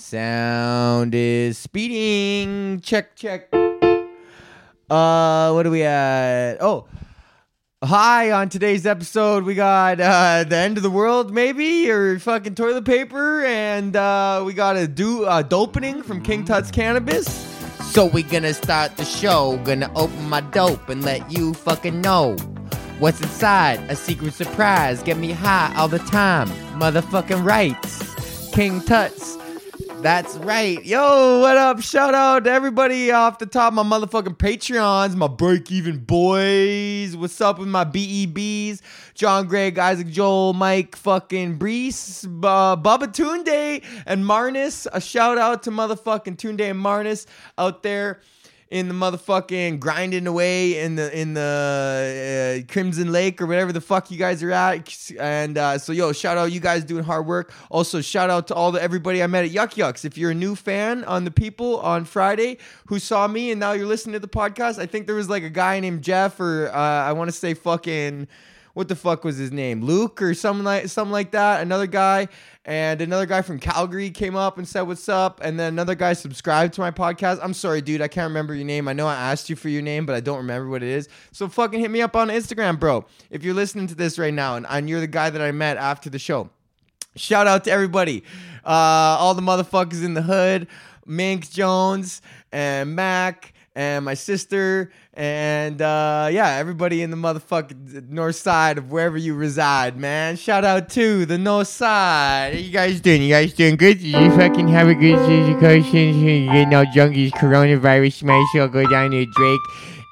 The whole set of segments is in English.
Sound is speeding. Check, check. Uh, what do we at? Oh, hi. On today's episode, we got uh, the end of the world, maybe, or fucking toilet paper, and uh, we got a do uh, dopening from King Tut's Cannabis. So we gonna start the show. Gonna open my dope and let you fucking know what's inside. A secret surprise. Get me high all the time. Motherfucking rights. King Tuts. That's right. Yo, what up? Shout out to everybody off the top my motherfucking Patreons, my break even boys. What's up with my BEBs? John Greg, Isaac Joel, Mike, fucking Brees, uh, Bubba Tunde, and Marnus. A shout out to motherfucking Tunde and Marnus out there in the motherfucking grinding away in the in the uh, Crimson Lake or whatever the fuck you guys are at. And uh, so, yo, shout out you guys doing hard work. Also, shout out to all the everybody I met at Yuk Yuk's. If you're a new fan on the people on Friday who saw me and now you're listening to the podcast, I think there was like a guy named Jeff or uh, I want to say fucking what the fuck was his name? Luke or something like something like that. Another guy and another guy from Calgary came up and said what's up and then another guy subscribed to my podcast. I'm sorry, dude, I can't remember your name. I know I asked you for your name, but I don't remember what it is. So fucking hit me up on Instagram, bro. If you're listening to this right now and, and you're the guy that I met after the show. Shout out to everybody. Uh, all the motherfuckers in the hood, Mink Jones and Mac and my sister and uh, yeah, everybody in the motherfucking north side of wherever you reside, man. Shout out to the north side. How you guys doing? You guys doing good? Did you fucking have a good situation? You get no junkies coronavirus might so go down to Drake.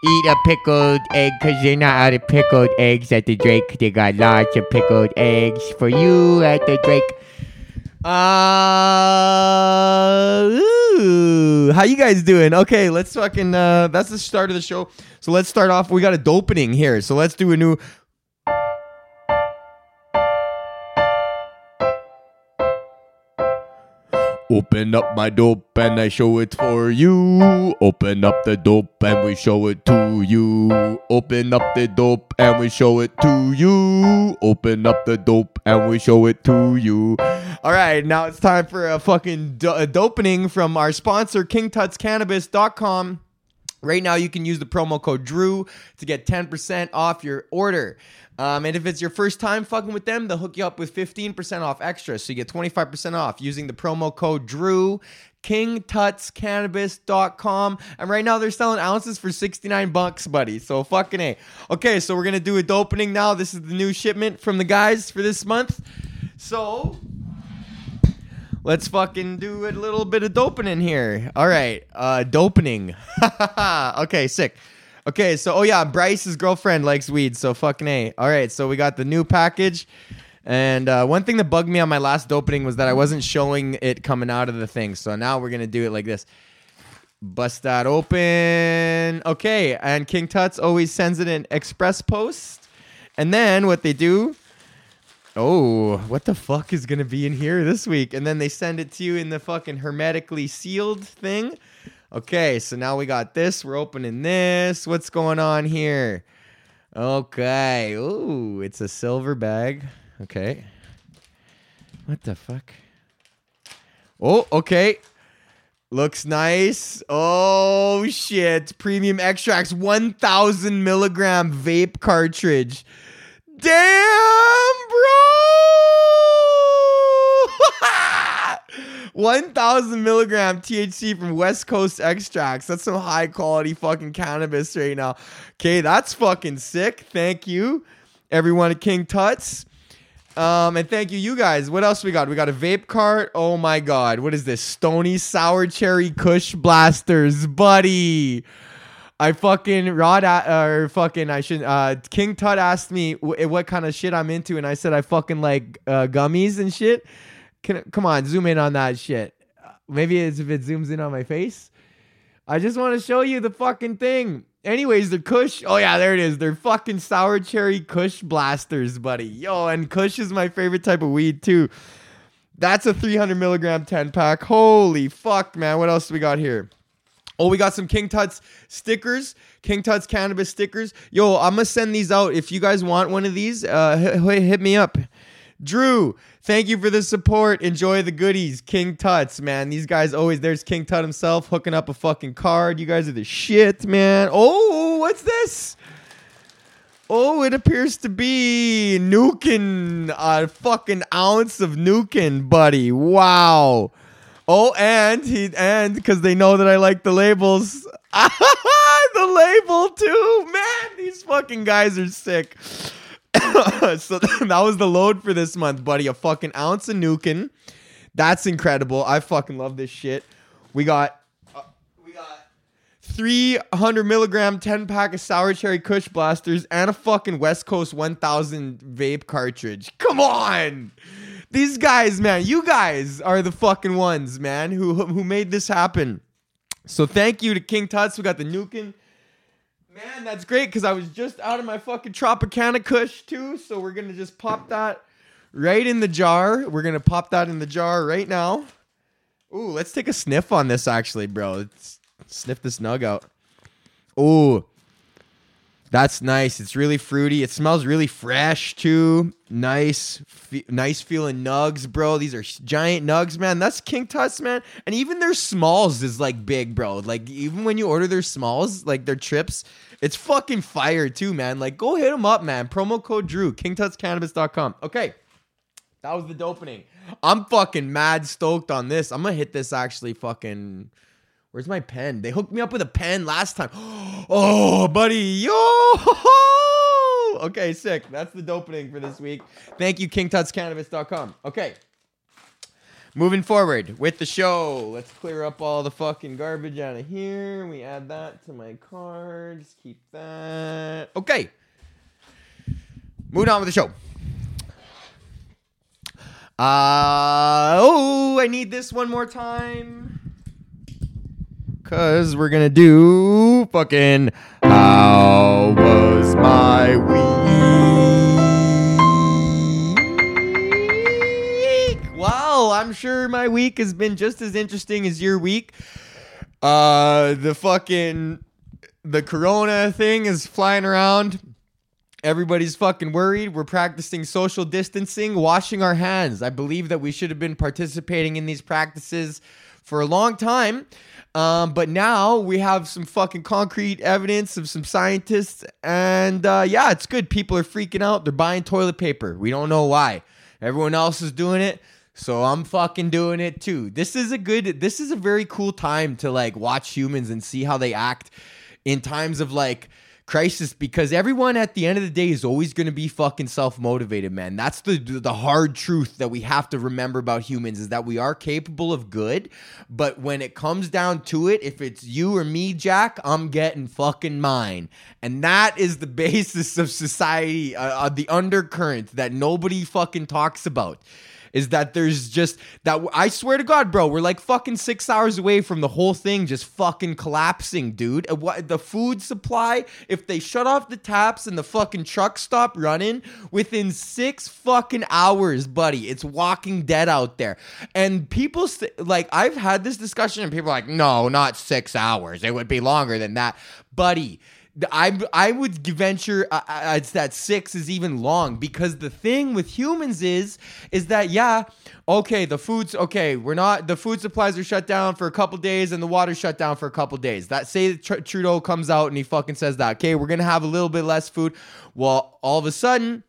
Eat a pickled egg because they're not out of pickled eggs at the Drake. They got lots of pickled eggs for you at the Drake. Uh, ooh, how you guys doing? Okay, let's fucking. Uh, that's the start of the show. So let's start off. We got a dopening here. So let's do a new. Open up my dope and I show it for you. Open up the dope and we show it to you. Open up the dope and we show it to you. Open up the dope and we show it to you. All right, now it's time for a fucking do- a dopening from our sponsor, KingTutsCannabis.com. Right now, you can use the promo code Drew to get 10% off your order. Um, and if it's your first time fucking with them, they'll hook you up with 15% off extra. So you get 25% off using the promo code Drew, kingtutscannabis.com. And right now they're selling ounces for 69 bucks, buddy. So fucking A. Okay, so we're going to do a dopening now. This is the new shipment from the guys for this month. So let's fucking do a little bit of dopening here. All right, uh, dopening. okay, sick. Okay, so oh yeah, Bryce's girlfriend likes weed, so fucking a. All right, so we got the new package, and uh, one thing that bugged me on my last opening was that I wasn't showing it coming out of the thing. So now we're gonna do it like this. Bust that open. Okay, and King Tuts always sends it in express post, and then what they do. Oh, what the fuck is gonna be in here this week? And then they send it to you in the fucking hermetically sealed thing. Okay, so now we got this. We're opening this. What's going on here? Okay. Ooh, it's a silver bag. Okay. What the fuck? Oh, okay. Looks nice. Oh shit. Premium extracts 1000 milligram vape cartridge. Damn, bro. 1000 milligram THC from West Coast extracts. That's some high quality fucking cannabis right now. Okay, that's fucking sick. Thank you, everyone at King Tuts. Um, and thank you, you guys. What else we got? We got a vape cart. Oh my god, what is this? Stony Sour Cherry Kush Blasters, buddy. I fucking Rod or fucking I should uh King Tut asked me w- what kind of shit I'm into, and I said I fucking like uh, gummies and shit. Can, come on, zoom in on that shit. Maybe it's if it zooms in on my face. I just want to show you the fucking thing. Anyways, the Kush. Oh yeah, there it is. They're fucking sour cherry Kush blasters, buddy. Yo, and Kush is my favorite type of weed too. That's a 300 milligram 10 pack. Holy fuck, man. What else do we got here? Oh, we got some King Tuts stickers, King Tuts cannabis stickers. Yo, I'm gonna send these out. If you guys want one of these, uh, hit, hit me up. Drew, thank you for the support. Enjoy the goodies. King Tuts, man. These guys always, there's King Tut himself hooking up a fucking card. You guys are the shit, man. Oh, what's this? Oh, it appears to be Nuken, a fucking ounce of Nuken, buddy. Wow. Oh, and he and because they know that I like the labels, the label too. Man, these fucking guys are sick. so that was the load for this month, buddy. A fucking ounce of Nuken. That's incredible. I fucking love this shit. We got uh, we got 300 milligram 10 pack of sour cherry Kush blasters and a fucking West Coast 1000 vape cartridge. Come on. These guys, man, you guys are the fucking ones, man, who who made this happen. So thank you to King Tuts. We got the Nuken. Man, that's great because I was just out of my fucking Tropicana Kush too. So we're gonna just pop that right in the jar. We're gonna pop that in the jar right now. Ooh, let's take a sniff on this actually, bro. Let's sniff this nug out. Ooh. That's nice. It's really fruity. It smells really fresh too. Nice, nice feeling nugs, bro. These are giant nugs, man. That's King Tuts, man. And even their smalls is like big, bro. Like even when you order their smalls, like their trips, it's fucking fire too, man. Like go hit them up, man. Promo code Drew, KingTutsCannabis.com. Okay, that was the dopening. I'm fucking mad stoked on this. I'm gonna hit this actually fucking Where's my pen? They hooked me up with a pen last time. Oh, buddy. Yo. Okay, sick. That's the dopening for this week. Thank you, kingtutscannabis.com. Okay. Moving forward with the show. Let's clear up all the fucking garbage out of here. We add that to my cards. Keep that. Okay. Moving on with the show. Uh oh, I need this one more time. Cause we're gonna do fucking how was my week? Wow, I'm sure my week has been just as interesting as your week. Uh the fucking the corona thing is flying around. Everybody's fucking worried. We're practicing social distancing, washing our hands. I believe that we should have been participating in these practices for a long time. Um, but now we have some fucking concrete evidence of some scientists, and uh, yeah, it's good. People are freaking out. They're buying toilet paper. We don't know why. Everyone else is doing it, so I'm fucking doing it too. This is a good. This is a very cool time to like watch humans and see how they act in times of like crisis because everyone at the end of the day is always going to be fucking self-motivated man. That's the the hard truth that we have to remember about humans is that we are capable of good but when it comes down to it if it's you or me jack i'm getting fucking mine. And that is the basis of society uh, uh, the undercurrent that nobody fucking talks about is that there's just that I swear to God, bro, we're like fucking six hours away from the whole thing just fucking collapsing, dude. What the food supply? If they shut off the taps and the fucking truck stop running within six fucking hours, buddy, it's Walking Dead out there. And people st- like I've had this discussion, and people are like, no, not six hours. It would be longer than that, buddy I I would venture uh, uh, it's that six is even long because the thing with humans is is that yeah okay the foods okay we're not the food supplies are shut down for a couple days and the water shut down for a couple days. That say Tr- Trudeau comes out and he fucking says that okay we're gonna have a little bit less food. Well all of a sudden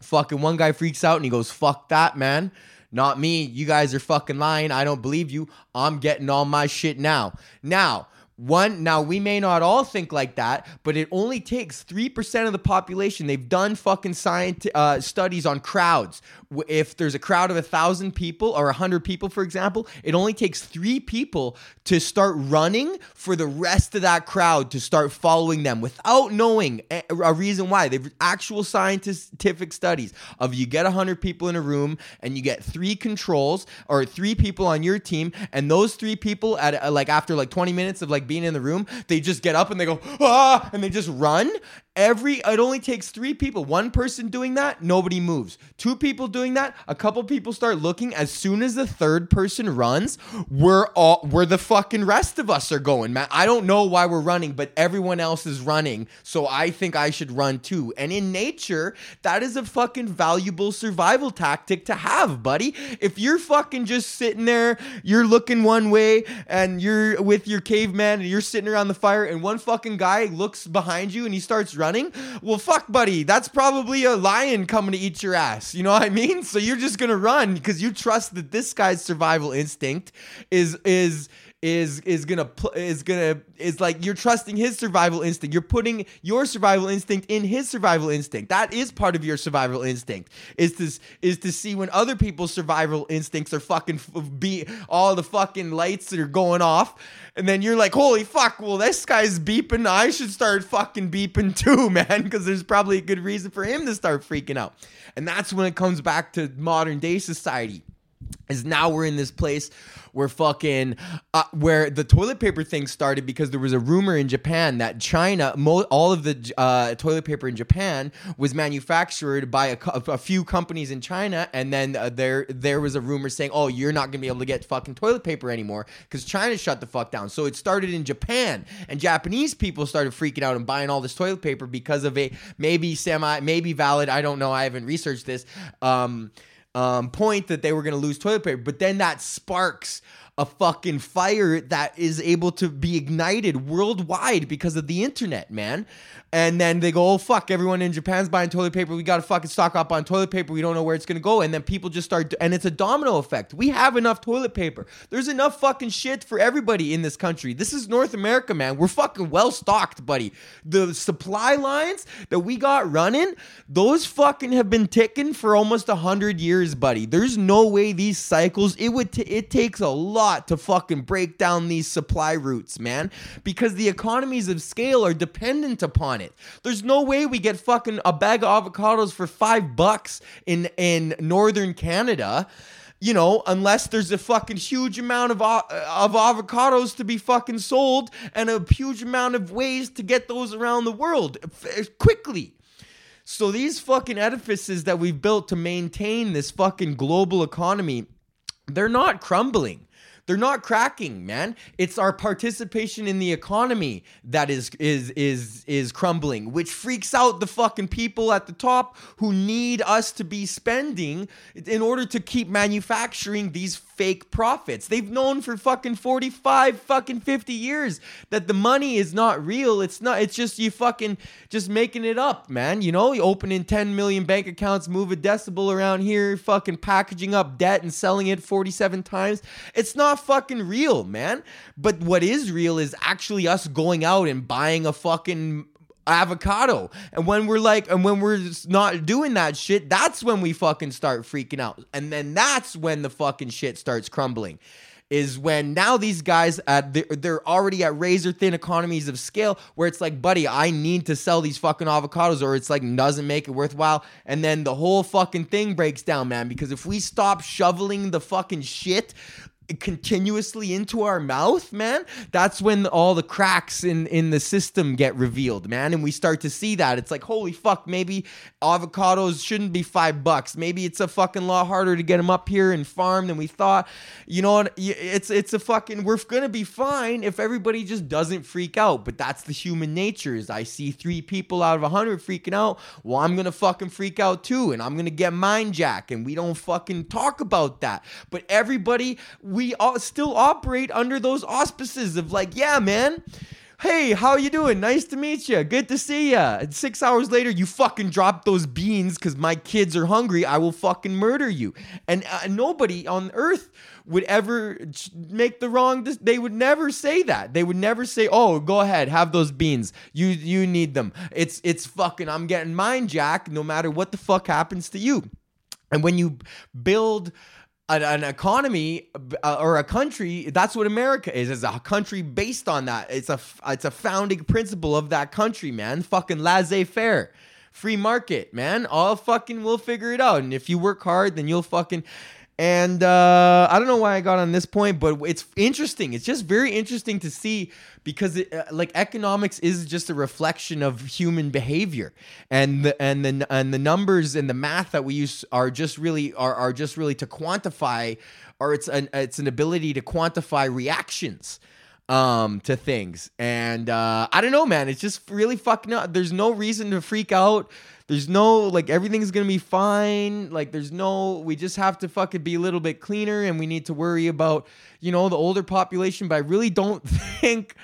fucking one guy freaks out and he goes fuck that man. Not me. You guys are fucking lying. I don't believe you. I'm getting all my shit now. Now one, now we may not all think like that, but it only takes 3% of the population. They've done fucking science uh, studies on crowds. If there's a crowd of a thousand people or a hundred people, for example, it only takes three people to start running for the rest of that crowd to start following them without knowing a reason why. They've actual scientific studies of you get a hundred people in a room and you get three controls or three people on your team, and those three people at like after like 20 minutes of like being in the room, they just get up and they go, ah, and they just run. Every it only takes three people. One person doing that, nobody moves. Two people doing that, a couple people start looking. As soon as the third person runs, we're all where the fucking rest of us are going, man. I don't know why we're running, but everyone else is running, so I think I should run too. And in nature, that is a fucking valuable survival tactic to have, buddy. If you're fucking just sitting there, you're looking one way, and you're with your caveman, and you're sitting around the fire, and one fucking guy looks behind you and he starts running, well, fuck, buddy, that's probably a lion coming to eat your ass. You know what I mean? So you're just gonna run because you trust that this guy's survival instinct is is is is gonna is gonna is like you're trusting his survival instinct. You're putting your survival instinct in his survival instinct. That is part of your survival instinct. Is to is to see when other people's survival instincts are fucking f- be all the fucking lights that are going off, and then you're like, holy fuck! Well, this guy's beeping. I should start fucking beeping too, man, because there's probably a good reason for him to start freaking out. And that's when it comes back to modern day society is now we're in this place where fucking uh, where the toilet paper thing started because there was a rumor in Japan that China mo- all of the uh, toilet paper in Japan was manufactured by a, a few companies in China. And then uh, there there was a rumor saying oh you're not to be able to get fucking toilet paper anymore cuz China shut the fuck down. So it started in Japan. And Japanese people started freaking out and buying all this toilet paper because of a maybe semi maybe valid I don't know I haven't researched this um um, point that they were going to lose toilet paper, but then that sparks a fucking fire that is able to be ignited worldwide because of the internet, man. And then they go, oh fuck, everyone in Japan's buying toilet paper. We got to fucking stock up on toilet paper. We don't know where it's gonna go. And then people just start, and it's a domino effect. We have enough toilet paper. There's enough fucking shit for everybody in this country. This is North America, man. We're fucking well stocked, buddy. The supply lines that we got running, those fucking have been ticking for almost a hundred years, buddy. There's no way these cycles. It would. T- it takes a lot to fucking break down these supply routes, man, because the economies of scale are dependent upon it. There's no way we get fucking a bag of avocados for five bucks in in northern Canada. You know, unless there's a fucking huge amount of uh, of avocados to be fucking sold and a huge amount of ways to get those around the world quickly. So these fucking edifices that we've built to maintain this fucking global economy, they're not crumbling. They're not cracking, man. It's our participation in the economy that is is is is crumbling, which freaks out the fucking people at the top who need us to be spending in order to keep manufacturing these fake profits. They've known for fucking 45 fucking 50 years that the money is not real. It's not it's just you fucking just making it up, man. You know, you opening 10 million bank accounts, move a decibel around here, fucking packaging up debt and selling it 47 times. It's not fucking real, man. But what is real is actually us going out and buying a fucking avocado. And when we're like, and when we're not doing that shit, that's when we fucking start freaking out. And then that's when the fucking shit starts crumbling. Is when now these guys at they're already at razor thin economies of scale where it's like, buddy, I need to sell these fucking avocados or it's like doesn't make it worthwhile. And then the whole fucking thing breaks down, man. Because if we stop shoveling the fucking shit continuously into our mouth, man, that's when all the cracks in in the system get revealed, man, and we start to see that. It's like, holy fuck, maybe avocados shouldn't be 5 bucks. Maybe it's a fucking lot harder to get them up here and farm than we thought. You know? It's it's a fucking we're going to be fine if everybody just doesn't freak out, but that's the human nature. Is I see 3 people out of a 100 freaking out, well, I'm going to fucking freak out too and I'm going to get mind jack and we don't fucking talk about that. But everybody we still operate under those auspices of like, yeah, man. Hey, how you doing? Nice to meet you. Good to see you. And six hours later, you fucking drop those beans because my kids are hungry. I will fucking murder you. And uh, nobody on earth would ever make the wrong. They would never say that. They would never say, "Oh, go ahead, have those beans. You you need them." It's it's fucking. I'm getting mine, Jack. No matter what the fuck happens to you. And when you build an, an economy uh, or a country that's what america is is a country based on that. It's a it's a founding principle of that country man. Fucking laissez-faire. Free market man. All fucking we'll figure it out. And if you work hard then you'll fucking And uh, I don't know why I got on this point, but it's interesting. It's just very interesting to see because it, uh, like economics is just a reflection of human behavior, and the and the and the numbers and the math that we use are just really are are just really to quantify, or it's an it's an ability to quantify reactions um to things. And uh i don't know man. It's just really fucking up. There's no reason to freak out. There's no like everything's gonna be fine. Like there's no we just have to fucking be a little bit cleaner and we need to worry about you know the older population. But i really don't think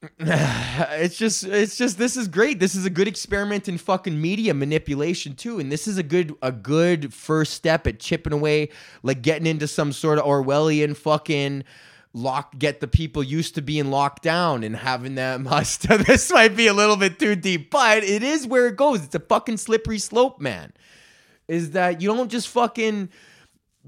it's just it's just this is great. This is a good experiment in fucking media manipulation too. And this is a good a good first step at chipping away like getting into some sort of orwellian fucking lock get the people used to being locked down and having them must. This might be a little bit too deep but it is where it goes. It's a fucking slippery slope man. Is that you don't just fucking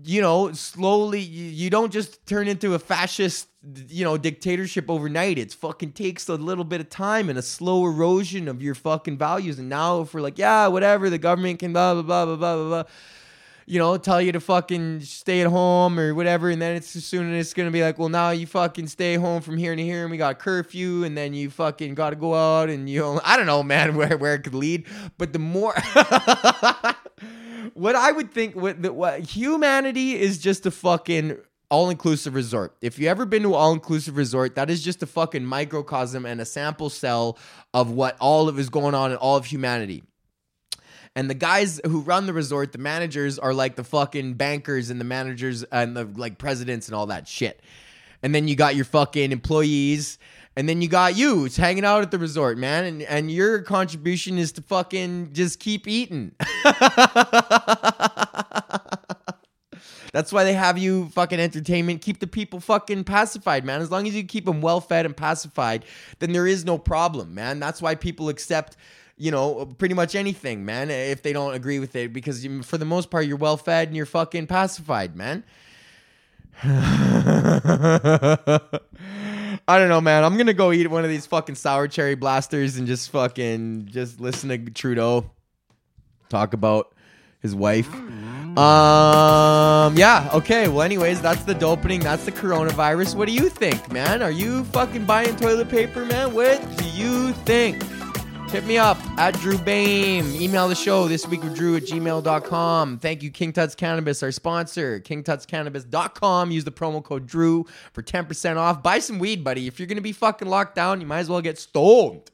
you know slowly you, don't just turn into a fascist you know dictatorship overnight. It's fucking takes a little bit of time and a slow erosion of your fucking values. And now if we're like yeah whatever the government can blah blah blah blah blah, blah you know, tell you to fucking stay at home or whatever, and then it's as soon as it's gonna be like, well, now you fucking stay home from here to here, and we got curfew, and then you fucking got to go out, and you, I don't know, man, where where it could lead, but the more. what I would think, what, the, what humanity is just a fucking all inclusive resort. If you ever been to all inclusive resort, that is just a fucking microcosm and a sample cell of what all of is going on in all of humanity. And the guys who run the resort, the managers, are like the fucking bankers and the managers and the like presidents and all that shit. And then you got your fucking employees. And then you got you, it's hanging out at the resort, man. And, and your contribution is to fucking just keep eating. That's why they have you fucking entertainment. Keep the people fucking pacified, man. As long as you keep them well fed and pacified, then there is no problem, man. That's why people accept you know, pretty much anything, man, if they don't agree with it, because for the most part, you're well fed and you're fucking pacified, man. I don't know, man. I'm gonna go eat one of these fucking sour cherry blasters and just fucking just listen to Trudeau talk about his wife. Um, yeah, okay. Well, anyways, that's the opening. That's the coronavirus. What do you think, man? Are you fucking buying toilet paper, man? What do you think? Hit me up at Drew Behm. Email the show this week with Drew at gmail.com. Thank you, King Tut's Cannabis, our sponsor. KingTutsCannabis.com. Use the promo code Drew for 10% off. Buy some weed, buddy. If you're going to be fucking locked down, you might as well get stoned.